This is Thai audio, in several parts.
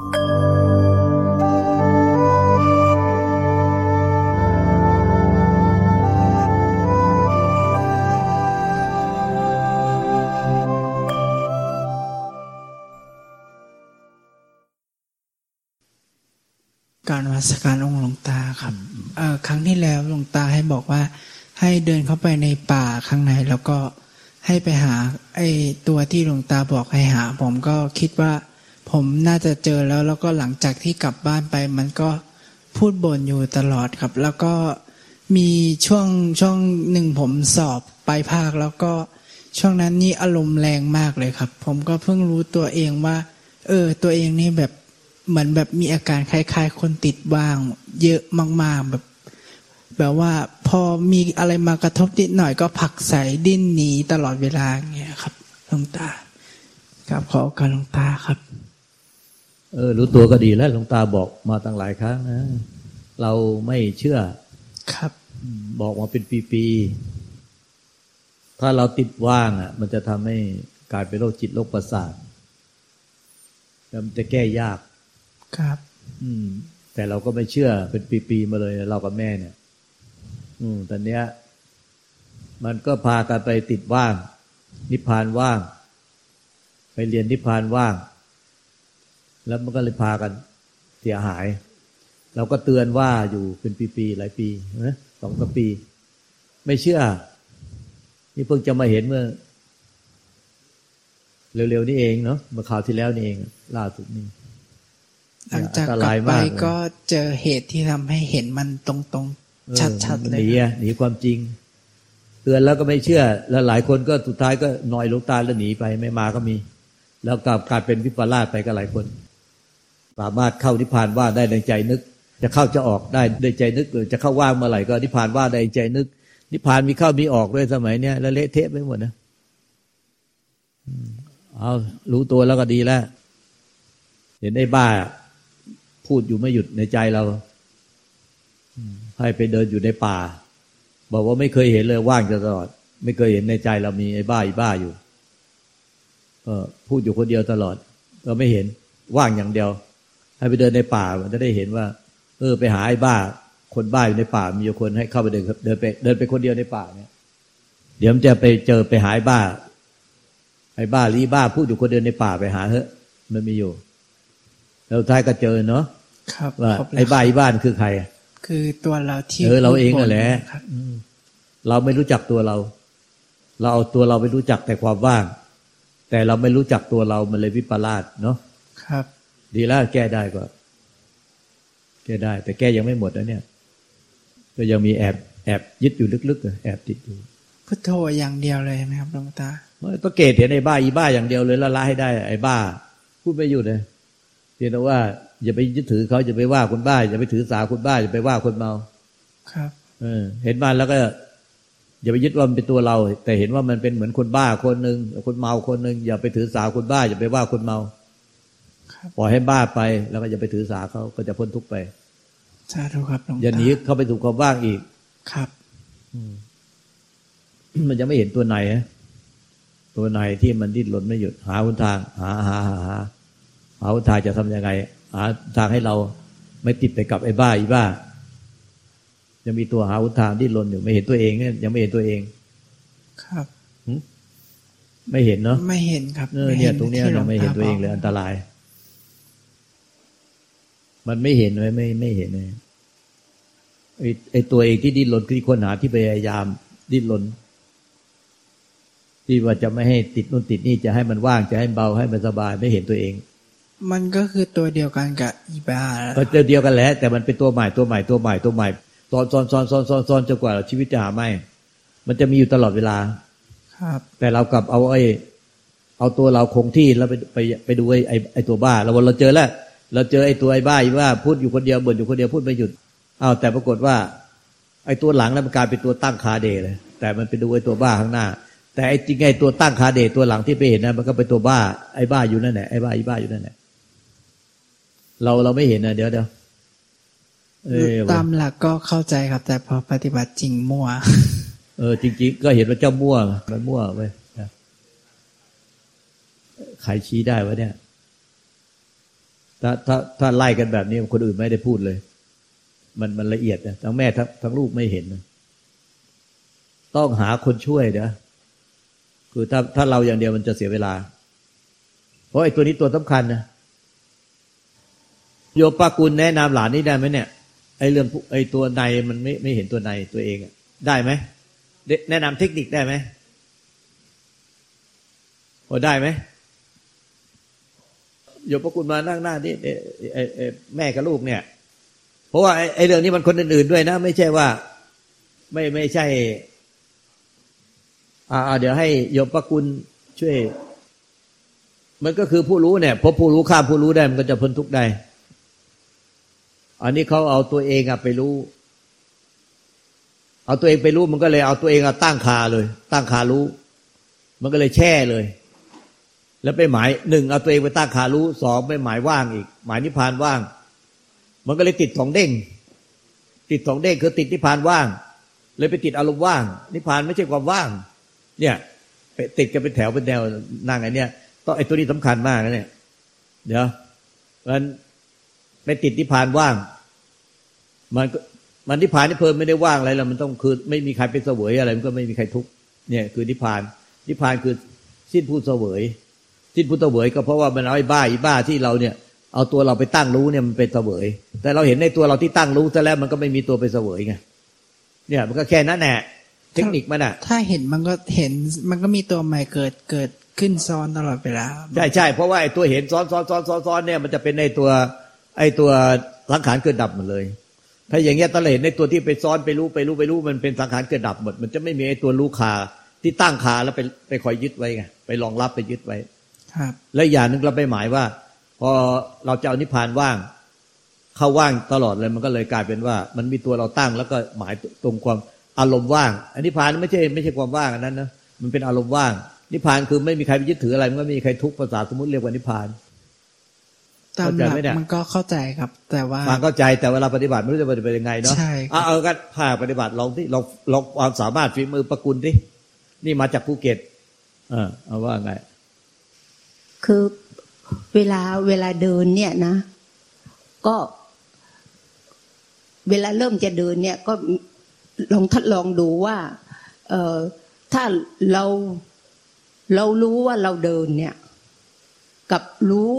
การวัสการองค์หลวงตาครับครั้งที่แล้วหลวงตาให้บอกว่า ให้เดินเข้าไปในป่าข้างในแล้วก็ให้ไปหาไอ้ตัวที่หลวงตาบอกให้หา ผมก็คิดว่า ผมน่าจะเจอแล้วแล้วก็หลังจากที่กลับบ้านไป มันก็พูดบ่นอยู่ตลอดครับ แล้วก็มีช่วงช่วงหนึ่งผมสอบไปภาค แล้วก็ช่วงนั้นนี่อารมณ์แรงมากเลยครับ ผมก็เพิ่งรู้ตัวเองว่า เออ ตัวเองนี่แบบเหมือนแบบมีอาการคล้าย ๆ คนติดบ้าง เยอะมากๆแบบ แบบว่าพอมีอะไรมากระทบนิดหน่อยก็ผักใส่ดิ้นหนีตลอดเวลาเงี้ยครับหลวงตาครับขอการหลวงตาครับ เออ รู้ตัวก็ดีแล้วหลวงตาบอกมาตั้งหลายครั้งนะเราไม่เชื่อครับ บอกมาเป็นปีๆถ้าเราติดว่างอะ มันจะทำให้กลายเป็นโรคจิตโรคประสาทแล้วมันจะแก้ยากครับ อืม แต่เราก็ไม่เชื่อเป็นปีๆมาเลย เรากับแม่เนี่ย อืมตอนเนี้ย มันก็พากันไปติดว่าง นิพพานว่าง ไปเรียนนิพพานว่าง แล้วมันก็เลยพากันเสียหาย เราก็เตือนว่าอยู่เป็นปีๆหลายปีนะสองสามปี ไม่เชื่อ นี่เพิ่งจะมาเห็นเมื่อ เร็วๆ นี่เองเนาะเมื่อคราวที่แล้วนี่เอง ล่าสุดนี่หลังจากอันกตลัราบยไปมากเลยก็เจอเหตุที่ทำให้เห็นมันตรงๆ ชัดๆออเลหยนีอะหนีความจริง เตือนแล้วก็ไม่เชื่อ แล้วหลายคนก็สุดท้ายก็หนอยหลวงตาแล้วหนีไปไม่มาก็มี แล้วกลับกลายเป็นวิปลาสไปก็หลายคน สามารถเข้านิพพานว่าได้ในใจนึก จะเข้าจะออกได้ในใจนึกหรือจะเข้าว่างเมื่อไหร่ก็นิพพานว่าได้ในใจนึก นิพพานมีเข้ามีออกด้วยสมัยเนี้ยแล้วเละเทะไปหมดนะเอารู้ตัวแล้วก็ดีแล้ว เห็นไอ้บ้า พูดอยู่ไม่หยุดในใจเราให้ไปเดินอยู่ในป่า บอกว่าไม่เคยเห็นเลยว่างจะตลอด ไม่เคยเห็นในใจเรามีไอ้บ้าอีบ้าอยู่ เออพูดอยู่คนเดียวตลอดก็ไม่เห็นว่างอย่างเดียว ให้ไปเดินในป่ามันจะได้เห็นว่า เออ ไปหาไอ้บ้า คนบ้าอยู่ในป่า มีอยู่คนให้เข้าไปเดินเดินไป เดินไปคนเดียวในป่าเนี่ย เดี๋ยวมันจะไปเจอไปหาไอ้บ้า ไอ้บ้าลีบ้าพูดอยู่คนเดียวในป่าไปหาเถอะ มันมีอยู่ แล้วท้ายก็เจอเนาะครับว่าครบแล้วไอ้บ้าอีบ้านคือใคร คือตัวเราที่เออเราเองนั่นแหละพูดบ่ครับอืมเราไม่รู้จักตัวเรา เราเอาตัวเราไปรู้จักแต่ความว่าง แต่เราไม่รู้จักตัวเรามันเลยวิปลาสเนาะครับ ดีแล้วแก้ได้ก็ แก้ได้ แต่แก้ยังไม่หมดนะเนี่ย ก็ยังมีแอบแอบยึดอยู่ลึกๆอะแอบติดอยู่พุทโธอย่างเดียวเลยไหมครับหลวงตาก็เกตเห็นไอ้บ้าอีบ้าอย่างเดียวเลยละละให้ได้ไอ้บ้า พูดไม่หยุดเลยเพียงแต่ว่า อย่าไปยึดถือเขาอย่าไปว่าคนบ้า อย่าไปถือสาคนบ้าอย่าไปว่าคนเมา ครับ เออ เห็นมันแล้วก็ อย่าไปยึดว่ามันเป็นตัวเรา แต่เห็นว่ามันเป็นเหมือนคนบ้าคนหนึ่งคนเมาคนหนึ่งอย่าไปถือสาคนบ้า อย่าไปว่าคนเมาครับ ปล่อยให้บ้าไปแล้วก็อย่าไปถือสาเขาก็จะพ้นทุกข์ไปสาธุครับหลวงตาอย่าหนีเข้าไปถูกความว่างอีกครับมันยังไม่เห็นตัวไหนฮะตัวไหนที่มันดิ้นรนไม่หยุด หาหนทาง หาหาหาหาหาหนทางจะทำยังไง หาทางให้เราไม่ติดไปกับไอ้บ้าอีบ้ายังมีตัวหาหนทางดิ้นรนอยู่ไม่เห็นตัวเองเนี่ยยังไม่เห็นตัวเอง ครับไม่เห็นเนาะไม่เห็นครับเออเนี่ยตรงเนี้ยที่หลเราวไม่เห็นตาตัวเองเลยบกอันตราย มันไม่เห็นเลยไม่ไม่เห็นเลยไอ้ไอ้ตัวเองที่ดิ้นรนที่ค้นหาที่พยายามดิ้นรนที่ว่าจะไม่ให้ติดนู่นติดนี่จะให้มันว่างจะให้เบาให้มันสบายไม่เห็นตัวเอง มันก็คือตัวเดียวกันกับอีบาก็เจอเดียวกันแหละแต่มันเป็นตัวใหม่ตัวใหม่ตัวใหม่ตัวใหม่ซ้อนซ้อนซ้อนซ้อนซ้อนซ้อนจนกว่าชีวิตจะหาไม่ มันจะมีอยู่ตลอดเวลา ครับ แต่เรากลับเอาไอ้เอาตัวเราคงที่แล้วไปไปไปดูไอ้ไอ้ไอ้ตัวบ้าเราวันเราเจอแล้ว เราเจอไอ้ตัวไอ้บ้าอีว่าพูดอยู่คนเดียวบ่นอยู่คนเดียวพูดไม่หยุดอ้าวแต่ปรากฏว่า ไอ้ตัวหลังนั้นมันกลายเป็นตัวตั้งคาเดเลย แต่มันไปดูไอ้ตัวบ้าข้างหน้า แต่ไอ้จริงไอ้ตัวตั้งคาเดตัวหลังที่ไปเห็นนะมันก็เป็นตัวบ้าไอ้บ้าอยู่นั่นแหละไอ้บ้าอีบ้าอยู่นั่นแหละเราเราไม่เห็นนะเดี๋ยวเดี๋ยวเออตามหลักก็เข้าใจครับ แต่พอปฏิบัติจริงมั่ว เออ จริง ๆ ก็เห็นว่าเจ้ามั่วมันมั่วไปใครชี้ได้วะเนี่ย ถ้าถ้าถ้าไล่กันแบบนี้คนอื่นไม่ได้พูดเลย มันมันละเอียดนะทั้งแม่ทั้งทั้งลูกไม่เห็นนะต้องหาคนช่วยนะคือถ้าถ้าเราอย่างเดียวมันจะเสียเวลา เพราะไอ้ตัวนี้ตัวสำคัญนะโยปากุลแนะนำหลานนี่ได้ไหมเนี่ยไอ้เรื่องไอ้ตัวในมันไม่ไม่เห็นตัวในตัวเองได้ไหมแนะนำเทคนิคได้ไหมพอได้ไหม โยปกุลมานั่งหน้านี่แม่กับลูกเนี่ย เพราะว่าไอ้เรื่องนี้มันคนอื่นๆด้วยนะ ไม่ใช่ว่าไม่ไม่ใช่ อ่า เดี๋ยวให้โยปกุลช่วย มันก็คือผู้รู้เนี่ยพบผู้รู้ข้ามผู้รู้ได้มันก็จะพ้นทุกข์ได้ อันนี้เขาเอาตัวเองอะไปรู้ เอาตัวเองไปรู้มันก็เลยเอาตัวเองอะตั้งคาเลย ตั้งคารู้ มันก็เลยแช่เลย แล้วไปหมายหนึ่งเอาตัวเองไปตั้งคารู้สองไปหมายว่างอีก หมายนิพพานว่าง มันก็เลยติดสองเด้ง ติดสองเด้งคือติดนิพพานว่าง เลยไปติดอารมณ์ว่าง นิพพานไม่ใช่ความว่าง เนี่ยติดกันเป็นแถวเป็นแนวนั่งไอ้นี่ต้องไอ้ตัวนี้สำคัญมากนะเนี่ยเดี๋ยวมันไปติดนิพพานว่าง มันมันนิพพานนี่เพิ่มไม่ได้ว่างอะไรแล้วมันต้องคือไม่มีใครเป็นเสวยอะไรมันก็ไม่มีใครทุกเนี่ย คือนิพพาน นิพพานคือสิ้นผู้เสวย สิ้นผู้เสวยก็เพราะว่ามันเอาไอ้บ้าอีบ้าที่เราเนี่ย เอาตัวเราไปตั้งรู้เนี่ยมันเป็นเสวย แต่เราเห็นในตัวเราที่ตั้งรู้ซะแล้วมันก็ไม่มีตัวไปเสวยไงเนี่ยมันก็แค่นั้นแหละเทคนิคมันอะ ถ้าเห็นมันก็เห็นมันก็มีตัวใหม่เกิดเกิดขึ้นซ้อนตลอดเวลาใช่ใช่เพราะว่าไอ้ตัวเห็นซ้อนซ้อนซ้อนซ้อนซ้อนเนี่ยมันจะเป็นในตัว ไอ้ตัวสังขารเกิดดับหมดเลย ถ้าอย่างเงี้ยตะเลนในตัวที่ไปซ้อนไปรู้ไปรู้ไปรู้มันเป็นสังขารเกิดดับหมดมันจะไม่มีไอ้ตัวรู้คาที่ตั้งคาแล้วไปไปคอยยึดไว้ไงไปรองรับไปยึดไว้ครับ และอย่างหนึ่งเราไปหมายว่า พอเราจะเอานิพพานว่าง เข้าว่างตลอดเลยมันก็เลยกลายเป็นว่า มันมีตัวเราตั้งแล้วก็หมายตรงความอารมณ์ว่าง อันนิพพานไม่ใช่ไม่ใช่ความว่างอันนั้นนะมันเป็นอารมณ์ว่าง นิพพานคือไม่มีใครไปยึดถืออะไรมันก็ไม่มีใครทุกข์ภาษาสมมติเรียกว่านิพพานตามหลักมันก็เข้าใจครับ แต่ว่าฟังเข้าใจแต่เวลาปฏิบัติไม่รู้จะปฏิบัติยังไงเนาะใช่เอากันภาคปฏิบัติลองที่ลองลองความสามารถฝีมือประกุลที่นี่มาจากภูเก็ต เออเอาว่าไง คือเวลาเวลาเดินเนี่ยนะ ก็ เวลาเริ่มจะเดินเนี่ย ก็ลองทดลองดูว่า เออถ้าเราเรารู้ว่าเราเดินเนี่ย กับรู้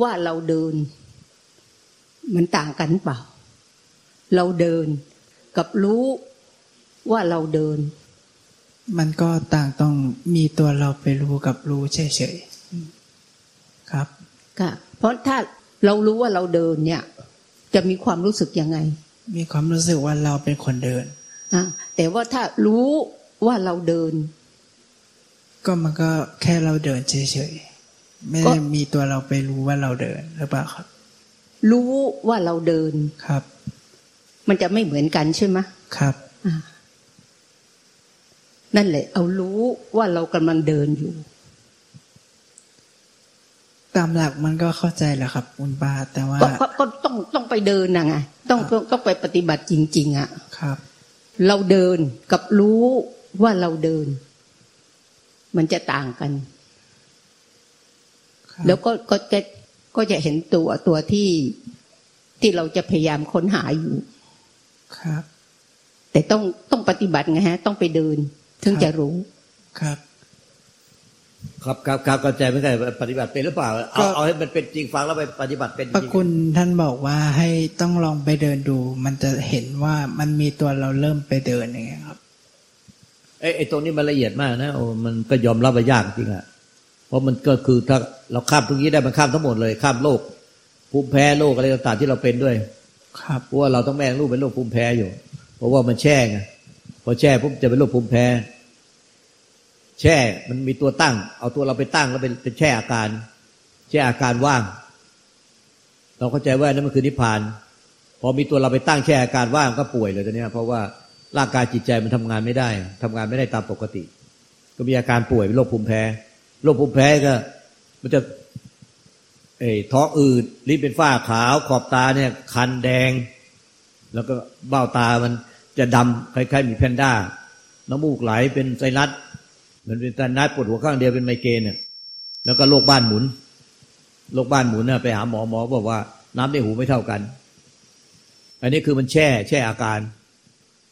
ว่าเราเดิน มันต่างกันเปล่า เราเดิน กับรู้ว่าเราเดิน มันก็ต่างต้องมีตัวเราไปรู้กับรู้เฉยๆ ครับค่ะเพราะถ้าเรารู้ว่าเราเดินเนี่ย จะมีความรู้สึกยังไง มีความรู้สึกว่าเราเป็นคนเดินอะแต่ว่าถ้ารู้ว่าเราเดิน ก็มันก็แค่เราเดินเฉยๆไม่ได้มีตัวเราไปรู้ว่าเราเดินหรือเปล่าครับ รู้ว่าเราเดินครับ มันจะไม่เหมือนกันใช่ไหมครับนั่นแหละ เอารู้ว่าเรากำลังเดินอยู่ ตามหลักมันก็เข้าใจแหละครับคุณป้าแต่ว่าก็ต้องต้องไปเดินนะไงต้องต้องไปปฏิบัติจริง ๆ อะครับ เราเดินกับรู้ว่าเราเดิน มันจะต่างกัน แล้วก็ก็จะก็จะเห็นตัวตัวที่ที่เราจะพยายามค้นหาอยู่ครับ แต่ต้องต้องปฏิบัติไงฮะ ต้องไปเดิน ถึงจะรู้ครับ ครับครับครับเข้าใจไม่ใช่ปฏิบัติเป็นหรือเปล่าเอาเอาให้มันเป็นจริงฟังแล้วไปปฏิบัติเป็นพระคุณท่านบอกว่าให้ต้องลองไปเดินดู มันจะเห็นว่ามันมีตัวเราเริ่มไปเดินอย่างเงี้ยครับไอ้ไอ้ตรงนี้มันละเอียดมากนะโอ้มันก็ยอมรับว่ายากจริงอะเพราะมันก็คือถ้าเราข้ามตรงนี้ได้มันข้ามทั้งหมดเลยข้ามโลกภูมิแพ้โรคอะไรต่างๆที่เราเป็นด้วย ครับเพราะว่าเราต้องแม่งลูกเป็นโรคภูมิแพ้อยู่ เพราะว่ามันแช่ไงพอแช่ปุ๊บจะเป็นโรคภูมิแพ้ แช่ มันมีตัวตั้ง เอาตัวเราไปตั้งแล้วเป็นเป็นแช่อาการ แช่อาการว่าง เราเข้าใจว่านั่นมันคือนิพพาน พอมีตัวเราไปตั้งแช่อาการว่างก็ป่วยเลยตอนนี้เพราะว่าร่างกายจิตใจมันทำงานไม่ได้ทำงานไม่ได้ตามปกติ ก็มีอาการป่วยเป็นโรคภูมิแพ้โรคภูมิแพ้ก็ มันจะเอ้ท้องอืดลิ้นเป็นฝ้าขาว ขอบตาเนี่ย คันแดง แล้วก็เบ้าตามันจะดำคล้ายๆมีแพนด้าน้ำมูกไหลเป็นไซนัส มันเป็นไซนัสปวดหัวข้างเดียวเป็นไมเกรนเนี่ยแล้วก็โรคบ้านหมุนโรคบ้านหมุนน่ะไปหาหมอหมอบอกว่า น้ำในหูไม่เท่ากัน อันนี้คือมันแช่ แช่อาการ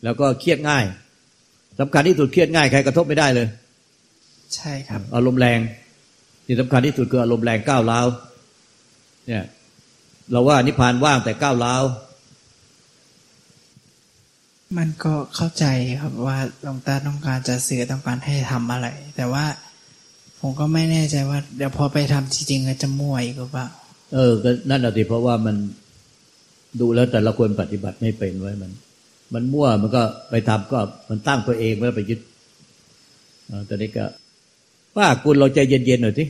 แล้วก็เครียดง่ายสำคัญที่สุดเครียดง่ายใครกระทบไม่ได้เลย ใช่ครับ อารมณ์แรงที่สำคัญที่สุดคืออารมณ์แรงก้าวร้าวเนี่ย เราว่านิพพานว่างแต่ก้าวร้าว มันก็เข้าใจครับว่าหลวงตาต้องการจะสื่อต้องการให้ทำอะไร แต่ว่าผมก็ไม่แน่ใจว่า เดี๋ยวพอไปทำจริงๆจะมั่วอีกหรือเปล่าเออ ก็นั่นแหละสิเพราะว่ามันดูแล้วแต่ละคนปฏิบัติไม่เป็นไว้มัน มันมั่วมันก็ไปทำก็มันตั้งตัวเองไว้ไปยึดตอนนี้ก็ป้าคุณเราใจเย็นๆหน่อยสิ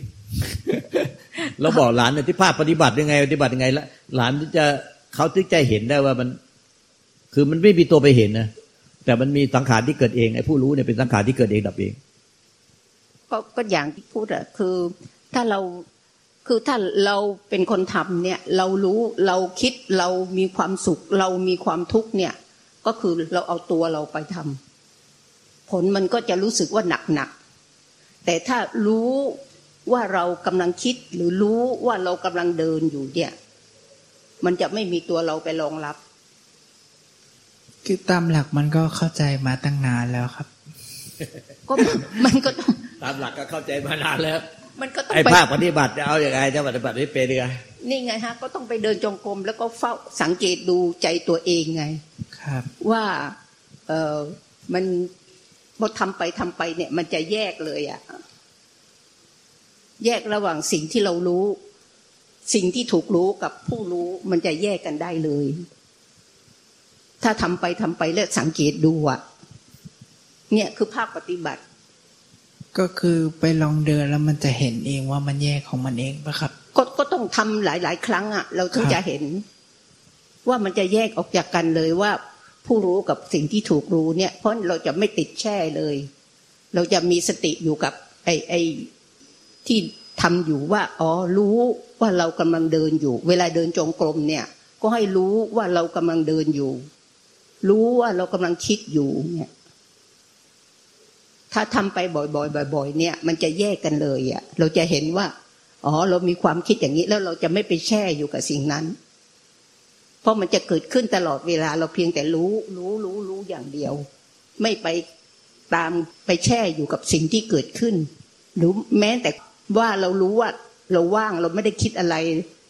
เราบอกหลานหน่อยที่ภาพปฏิบัติยังไง ปฏิบัติยังไงละหลานจะเขาถึงใจเห็นได้ว่ามัน คือมันไม่มีตัวไปเห็นนะแต่มันมีสังขารที่เกิดเองไอ้ผู้รู้เนี่ยเป็นสังขารที่เกิดเองดับเอง ก็ก็อย่างที่พูดอะคือถ้าเราคือถ้าเราเป็นคนทำเนี่ย เรารู้เราคิดเรามีความสุข เรามีความทุกข์เนี่ย ก็คือเราเอาตัวเราไปทำผลมันก็จะรู้สึกว่าหนักหนักแต่ถ้ารู้ว่าเรากำลังคิดหรือรู้ว่าเรากำลังเดินอยู่เนี่ย มันจะไม่มีตัวเราไปรองรับ คือตามหลักมันก็เข้าใจมาตั้งนานแล้วครับ ก็มันก็ต้องตามหลักก็เข้าใจมานานแล้ว มันก็ต้องไอ้ไปภาคปฏิบัติจะเอาอย่างไรจะปฏิบัติไม่เป็นยังไงนี่ไงฮะ ก็ต้องไปเดินจงกรมแล้วก็เฝ้าสังเกตดูใจตัวเองไง ครับ ว่าเออมันพอทำไปทำไปเนี่ย มันจะแยกเลยอะแยกระหว่างสิ่งที่เรารู้ สิ่งที่ถูกรู้กับผู้รู้มันจะแยกกันได้เลย ถ้าทำไปทำไปแล้วสังเกตดูอะเนี่ยคือภาคปฏิบัติ ก็คือไปลองเดินแล้วมันจะเห็นเองว่ามันแยกของมันเองปะครับ ก็ก็ต้องทำหลาย ๆ ครั้งอะเราถึงครับจะเห็น ว่ามันจะแยกออกจากกันเลยว่า ผู้รู้กับสิ่งที่ถูกรู้เนี่ย เพราะเราจะไม่ติดแช่เลย เราจะมีสติอยู่กับ ไอ้ไอ้ที่ทำอยู่ว่า อ๋อรู้ว่าเรากำลังเดินอยู่ เวลาเดินจงกรมเนี่ย ก็ให้รู้ว่าเรากำลังเดินอยู่ รู้ว่าเรากำลังคิดอยู่เนี่ย ถ้าทำไปบ่อยๆบ่อย ๆ เนี่ย มันจะแยกกันเลยอะ่ะ เราจะเห็นว่า อ๋อ เรามีความคิดอย่างนี้แล้วเราจะไม่ไปแช่อยู่กับสิ่งนั้น เพราะมันจะเกิดขึ้นตลอดเวลา เราเพียงแต่รู้ รู้รู้รู้อย่างเดียว ไม่ไปตามไปแช่อยู่กับสิ่งที่เกิดขึ้น หรือแม้แต่ว่าเรารู้ว่า เราว่างเราไม่ได้คิดอะไร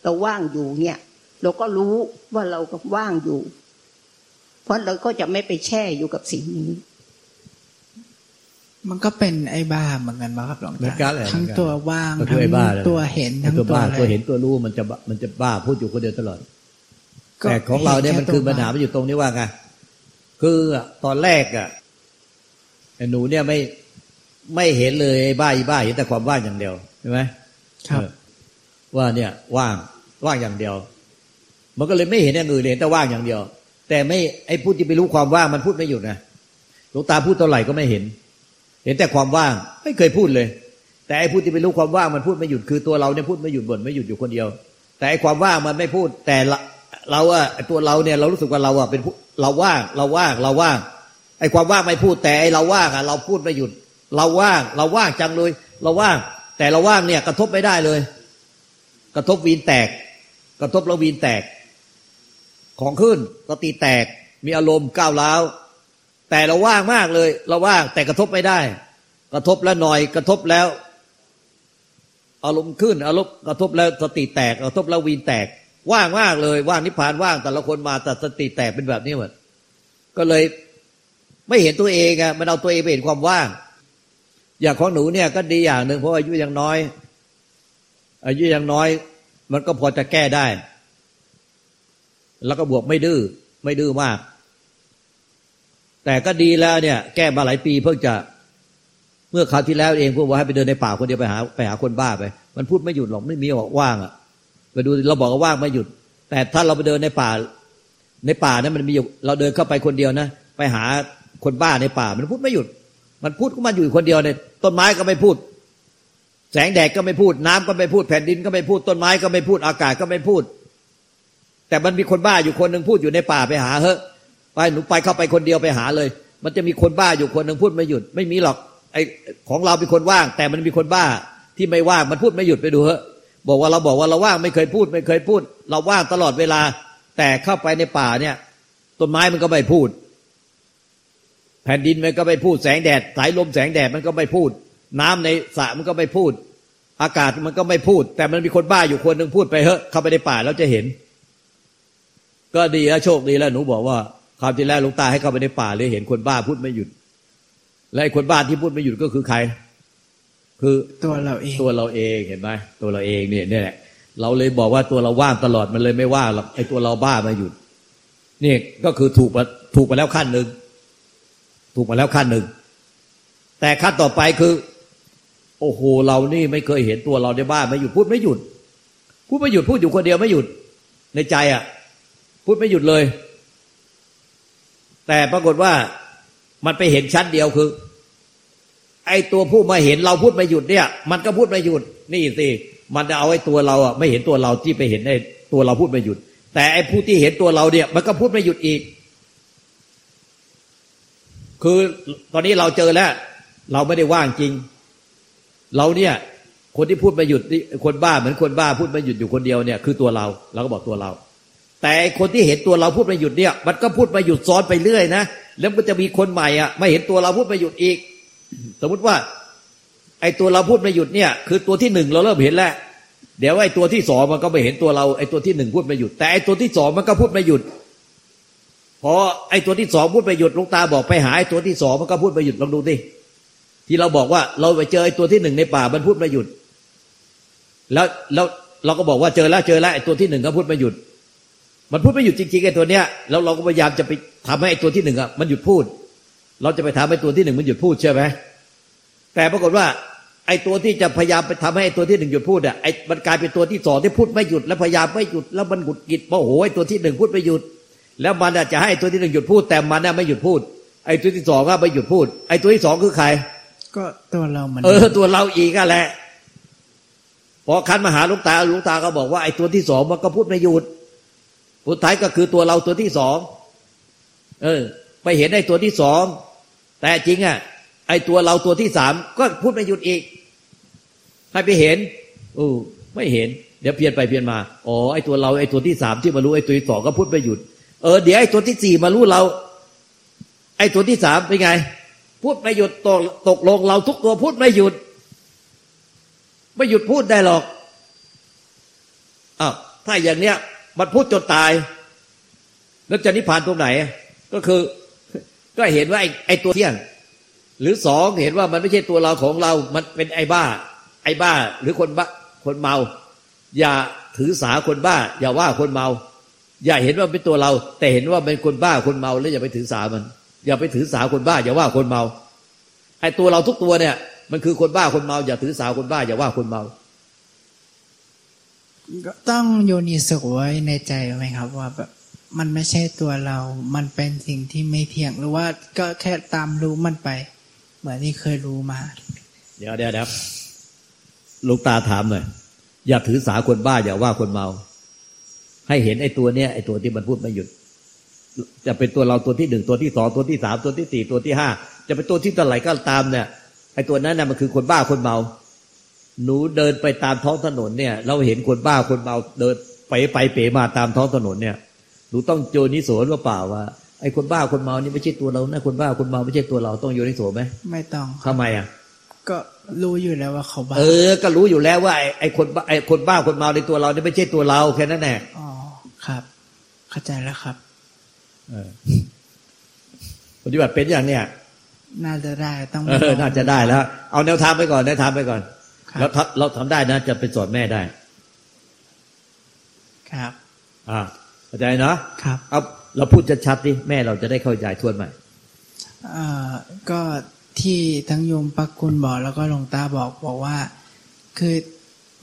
เราว่างอยู่เนี่ย เราก็รู้ว่าเราก็ว่างอยู่ ราะเราก็จะไม่ไปแช่อยู่กับสิ่งนี้ มันก็เป็นไอ้บ้าเหมือนกันปะครับหลวงเหมือนตากันแหละทั้งตัวว่างก็คืทั้อไอ้บ้าแหละงตัวเห็นทั้งตัวตัวบ้าอะไรตัวเห็นตัวรู้มันจะบ้ามันจะบ้าพูดอยู่คนเดียวตลอดก็แต่ของเราเนี่ยมันคือห็แปัญหามันอยู่ตรงนี้ว่าไงคือตอนแรกอะไอ้หนูเนี่ยไม่ไม่เห็นเลยไอ้บ้าอีบ้าเห็นแต่ความว่างอย่างเดียวใช่ไหมครับเออว่าเนี่ยว่างว่างอย่างเดียว มันก็เลยไม่เห็นอย่างอื่นเลยเห็นแต่ว่างอย่างเดียว แต่ไม่ไอ้พูดที่ไปรู้ความว่างมันพูดไม่หยุดนะหลวงตาพูดเท่าไหร่ก็ไม่เห็น เห็นแต่ความว่างไม่เคยพูดเลย แต่ไอ้พูดที่ไปรู้ความว่างมันพูดไม่หยุดคือตัวเราเนี่ยพูดไม่หยุดบ่นไม่หยุดอยู่คนเดียว แต่ไอ้ความว่างมันไม่พูด แต่เราอะตัวเราเนี่ยเรารู้สึกว่าเราอะเป็นเราว่างเราว่างเราว่างไอ้ความว่างไม่พูดแต่ไอ้เราว่างอะเราพูดไม่หยุด เราว่างเราว่างจังเลย เราว่าง แต่เราว่างเนี่ยกระทบไม่ได้เลย กระทบวีนแตก กระทบแล้ววีนแตก ของขึ้นสติแตกมีอารมณ์ก้าวร้าวแต่เราว่างมากเลย เราว่างแต่กระทบไม่ได้ กระทบแล้วหน่อยกระทบแล้ว อารมณ์ขึ้นอารมณ์กระทบแล้วสติแตกกระทบแล้ววีนแตก ว่างมากเลย ว่างนิพพานว่างแต่ละคนมาแต่สติแตกเป็นแบบนี้หมดก็เลยไม่เห็นตัวเองอะมันเอาตัวเองไปเห็นความว่าง อย่างของหนูเนี่ยก็ดีอย่างหนึ่งเพราะอายุยังน้อย อายุยังน้อย มันก็พอจะแก้ได้ แล้วก็บวกไม่ดื้อไม่ดื้อมาก แต่ก็ดีแล้วเนี่ย แก้มาหลายปีเพิ่งจะเมื่อคราวที่แล้วเองพูดว่าให้ไปเดินในป่าคนเดียวไปหาไปหาคนบ้าไป มันพูดไม่หยุดหรอกไม่มีบอกว่างอะไปดูเราบอกว่าว่างไม่หยุด แต่ถ้าเราไปเดินในป่า ในป่านั้นมันมีอยู่เราเดินเข้าไปคนเดียวนะไปหาคนบ้าในป่า มันพูดไม่หยุด มันพูดก็มันอยู่คนเดียวเนี่ยต้นไม้ก็ไม่พูด แสงแดดก็ไม่พูด น้ำก็ไม่พูดแผ่นดินก็ไม่พูดต้นไม้ก็ไม่พูดอากาศก็ไม่พูด แต่มันมีคนบ้าอยู่คนหนึ่งพูดอยู่ในป่าไปหาเฮ้ไปหนูไปเข้าไปคนเดียวไปหาเลย มันจะมีคนบ้าอยู่คนหนึ่งพูดไม่หยุด ไม่มีหรอกไอของเราเป็นคนว่าง แต่มันมีคนบ้าที่ไม่ว่างมันพูดไม่หยุดไปดูเฮ้บอกว่าเราบอกว่าเราว่างไม่เคยพูด ไม่เคยพูด เราว่างตลอดเวลา แต่เข้าไปในป่าเนี่ยต้นไม้มันก็ไม่พูด แผ่นดินมันก็ไม่พูดแสงแดดสายลมแสงแดดมันก็ไม่พูด น้ำในสระมันก็ไม่พูด อากาศมันก็ไม่พูด แต่มันมีคนบ้าอยู่คนหนึ่งพูดไปเฮ้เข้าไปในป่าแล้วจะเห็น ก็ดีแล้วโชคดีแล้วหนูบอกว่าความจริงแล้วหลวงตาให้เข้าไปในป่าเลยเห็นคนบ้าพูดไม่หยุด และไอ้คนบ้าที่พูดไม่หยุดก็คือใคร คือตัวเราเองตัวเราเองเห็นไหมตัวเราเองเนี่ยเนี่ยแหละเราเลยบอกว่าตัวเราว่างตลอดมันเลยไม่ว่าหรอกไอ้ตัวเราบ้ามาหยุดนี่ก็คือถูกมาถูกมาแล้วขั้นหนึ่งถูกมาแล้วขั้นหนึ่งแต่ขั้นต่อไปคือ โอ้โหเรานี่ไม่เคยเห็นตัวเราในบ้านไม่หยุดพูดไม่หยุดพูดไม่หยุดพูดอยู่คนเดียวไม่หยุดในใจอะ พูดไม่หยุดเลย แต่ปรากฏว่ามันไปเห็นชั้นเดียวคือ ไอ้ตัวผู้มาเห็นเราพูดไม่หยุดเนี่ย มันก็พูดไม่หยุด นี่สิมันจะเอาไอ้ตัวเราอะไม่เห็นตัวเราที่ไปเห็นไอ้ตัวเราพูดไม่หยุด แต่ไอ้ผู้ที่เห็นตัวเราเนี่ย มันก็พูดไม่หยุดอีก คือตอนนี้เราเจอแล้ว เราไม่ได้ว่างจริง เราเนี่ย คนที่พูดไม่หยุดคนบ้าเหมือนคนบ้าพูดไม่หยุดอยู่คนเดียวเนี่ย คือตัวเราเราก็บอกตัวเรา แต่คนที่เห็นตัวเราพูดไม่หยุดเนี่ย มันก็พูดไม่หยุดซ้อนไปเรื่อยนะแล้วมันจะมีคนใหม่อะไม่เห็นตัวเราพูดไม่หยุดอีก สมมุติว่า ไอ้ตัวเราพูดไม่หยุดเนี่ย คือตัวที่หนึ่งเราเริ่มเห็นแล้วเดี๋ยวไอ้ตัวที่สองมันก็ไม่เห็นตัวเราไอ้ตัวที่หนึ่งพูดไม่หยุด แต่ไอ้ตัวที่สองมันก็พูดไม่หยุดพอไอ้ตัวที่สองพูดไม่หยุดลุงตาบอกไปหาไอ้ตัวที่สองมันก็พูดไม่หยุดลองดูดิที่เราบอกว่าเราไปเจอไอ้ตัวที่หนึ่งในป่ามันพูดไม่หยุด แล้วแล้วเราก็บอกว่าเจอแล้วเจอแล้วไอ้ตัวที่หนึ่งก็พูดไม่หยุด มันพูดไม่หยุดจริงๆไอ้ตัวเนี้ยแล้วเราก็พยายามจะไปทำให้ไอ้ตัวที่หนึ่งอะมันหยุดพูด เราจะไปทำให้ตัวที่หนึ่งมันหยุดพูดใช่ไหมแต่ปรากฏว่า ไอ้ตัวที่จะพยายามไปทำให้ไอ้ตัวที่หนึ่งหยุดพูดอะไอ้มันกลายเป็นตัวที่สองที่พูดไม่หยุดแล้วพยายามไม่หยุดแล้วมันหงุดหงิดโมโหไอ้ตัวที่หนึ่งพูดไม่หยุด แล้วมันจะให้ตัวที่หนึ่งหยุดพูด แต่มันน่ะไม่หยุดพูด ไอ้ตัวที่สองก็ไม่หยุดพูด ไอ้ตัวที่สองคือใคร ก็ตัวเราเหมือนเออตัวเราอีกอะแหละพอคันมาหาลุงตาลุงตาก็บอกว่าไอ้ตัวที่สองมันก็พูดไม่หยุด สุดท้ายก็คือตัวเราตัวที่สองเออ ไปเห็นไอ้ตัวที่สองแต่จริงอะไอ้ตัวเราตัวที่สามก็พูดไม่หยุดอีก ให้ไปเห็นอู้ไม่เห็น เดี๋ยวเพียนไปเพียนมาอ๋อไอ้ตัวเราไอ้ตัวที่สามที่มารู้ไอ้ตัวที่สองก็พูดไม่หยุดเออเดี๋ยวไอ้ตัวที่สี่มารู้เรา ไอ้ตัวที่สามเป็นไง พูดไม่หยุดตกตกลงเราทุกตัวพูดไม่หยุด ไม่หยุดพูดได้หรอกอ้าวถ้าอย่างเนี้ย มันพูดจนตาย แล้วจะนิพพานตรงไหน ก็คือ ก็เห็นว่าไอ้ไอ้ตัวเที่ยง หรือสองเห็นว่ามันไม่ใช่ตัวเราของเรา มันเป็นไอ้บ้า ไอ้บ้า หรือคนบ้าคนเมา อย่าถือสาคนบ้า อย่าว่าคนเมา อย่าเห็นว่าเป็นตัวเรา แต่เห็นว่าเป็นคนบ้าคนเมาแล้วอย่าไปถือสามัน อย่าไปถือสาคนบ้า อย่าว่าคนเมาไอ้ตัวเราทุกตัวเนี่ย มันคือคนบ้าคนเมา อย่าถือสาคนบ้า อย่าว่าคนเมา ต้องโยนิสุไว้ในใจไหมครับ ว่าแบบมันไม่ใช่ตัวเรา มันเป็นสิ่งที่ไม่เที่ยง หรือว่าก็แค่ตามรู้มันไป เหมือนที่เคยรู้มา เดี๋ยวเดี๋ยวเดี๋ยวลูกตาถามหน่อยอย่าถือสาคนบ้าอย่าว่าคนเมา ให้เห็นไอ้ตัวเนี้ยไอ้ตัวที่มันพูดไม่หยุด จะเป็นตัวเราตัวที่หนึ่งตัวที่สองตัวที่สามตัวที่สี่ตัวที่ห้าจะเป็นตัวที่เท่าไหร่ก็ตามเนี่ยไอ้ตัวนั้นน่ะมันคือคนบ้าคนเมา หนูเดินไปตามท้องถนนเนี่ย เราเห็นคนบ้าคนเมาเดินไปไปเป๋มาตามท้องถนนเนี่ยหนูต้องโยนิโสว่าเปล่าว่าไอ้คนบ้าคนเมานี่ไม่ใช่ตัวเรานะคนบ้าคนเมาไม่ใช่ตัวเราต้องโยนิโสไหมไม่ต้องทำไมอะ ก็รู้อยู่แล้วว่าเขาบ้าเออ ก็รู้อยู่แล้วว่าไอ้ไอ้คนบ้าไอ้คนบ้าคนเมาในตัวเรานี่ไม่ใช่ตัวเราแค่นั้นแหละอ๋อครับ เข้าใจแล้วครับปฏิบัติเป็นอย่างเนี้ยน่าจะได้ต้องเออน่าจะได้แล้ว เอาแนวทางไปก่อนแนวทางไปก่อนครับ แล้วถ้าเราทำได้นะ จะไปสอนแม่ได้ ครับ อ่าเข้าใจเนาะครับเอาเราพูดชัดๆดิแม่เราจะได้เข้าใจทวนใหม่เอ่อก็ที่ทั้งโยมปักกุลบอกแล้วก็หลวงตาบอกบอกว่า คือ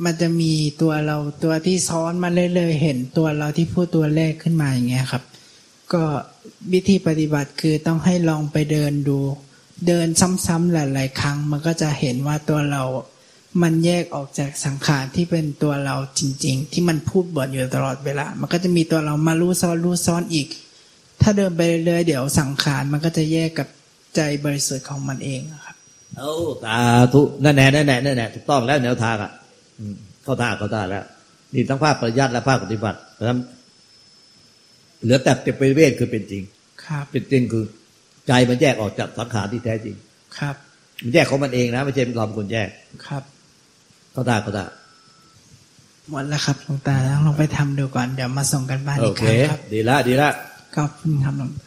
มันจะมีตัวเราตัวที่ซ้อนมาเรื่อยๆเห็นตัวเราที่พูดตัวแรกขึ้นมาอย่างเงี้ยครับ ก็วิธีปฏิบัติคือต้องให้ลองไปเดินดู เดินซ้ำๆหลาย ๆ ครั้ง มันก็จะเห็นว่าตัวเรา มันแยกออกจากสังขารที่เป็นตัวเราจริง ๆ ที่มันพูดบ่นอยู่ตลอดเวลา มันก็จะมีตัวเรามารู้ซ้อนรู้ซ้อนอีก ถ้าเดินไปเรื่อยๆเดี๋ยวสังขารมันก็จะแยกกับใจบริสุทธิ์ของมันเองครับเอาตาทุนั่นแน่นั่นแน่นั่นแน่ถูกต้องแล้วแนวทางอะเข้าท่าเข้าท่าแล้ว นี่ทั้งภาคปริยัติและภาคปฏิบัติเพราะฉะนั้นเหลือแต่เป็นเวทคือเป็นจริง ครับ เป็นจริงคือ ใจมันแยกออกจากสังขารที่แท้จริง ครับ มันแยกของมันเองนะไม่ใช่เราเป็นคนแยกครับ เข้าท่าเข้าท่าหมดแล้วครับหลวงตาต้องลองไปทำดูก่อน เดี๋ยวมาส่งกันบ้านโออีกเคครั้งครับ ดีละดีละขอบคุณครับหลวงตา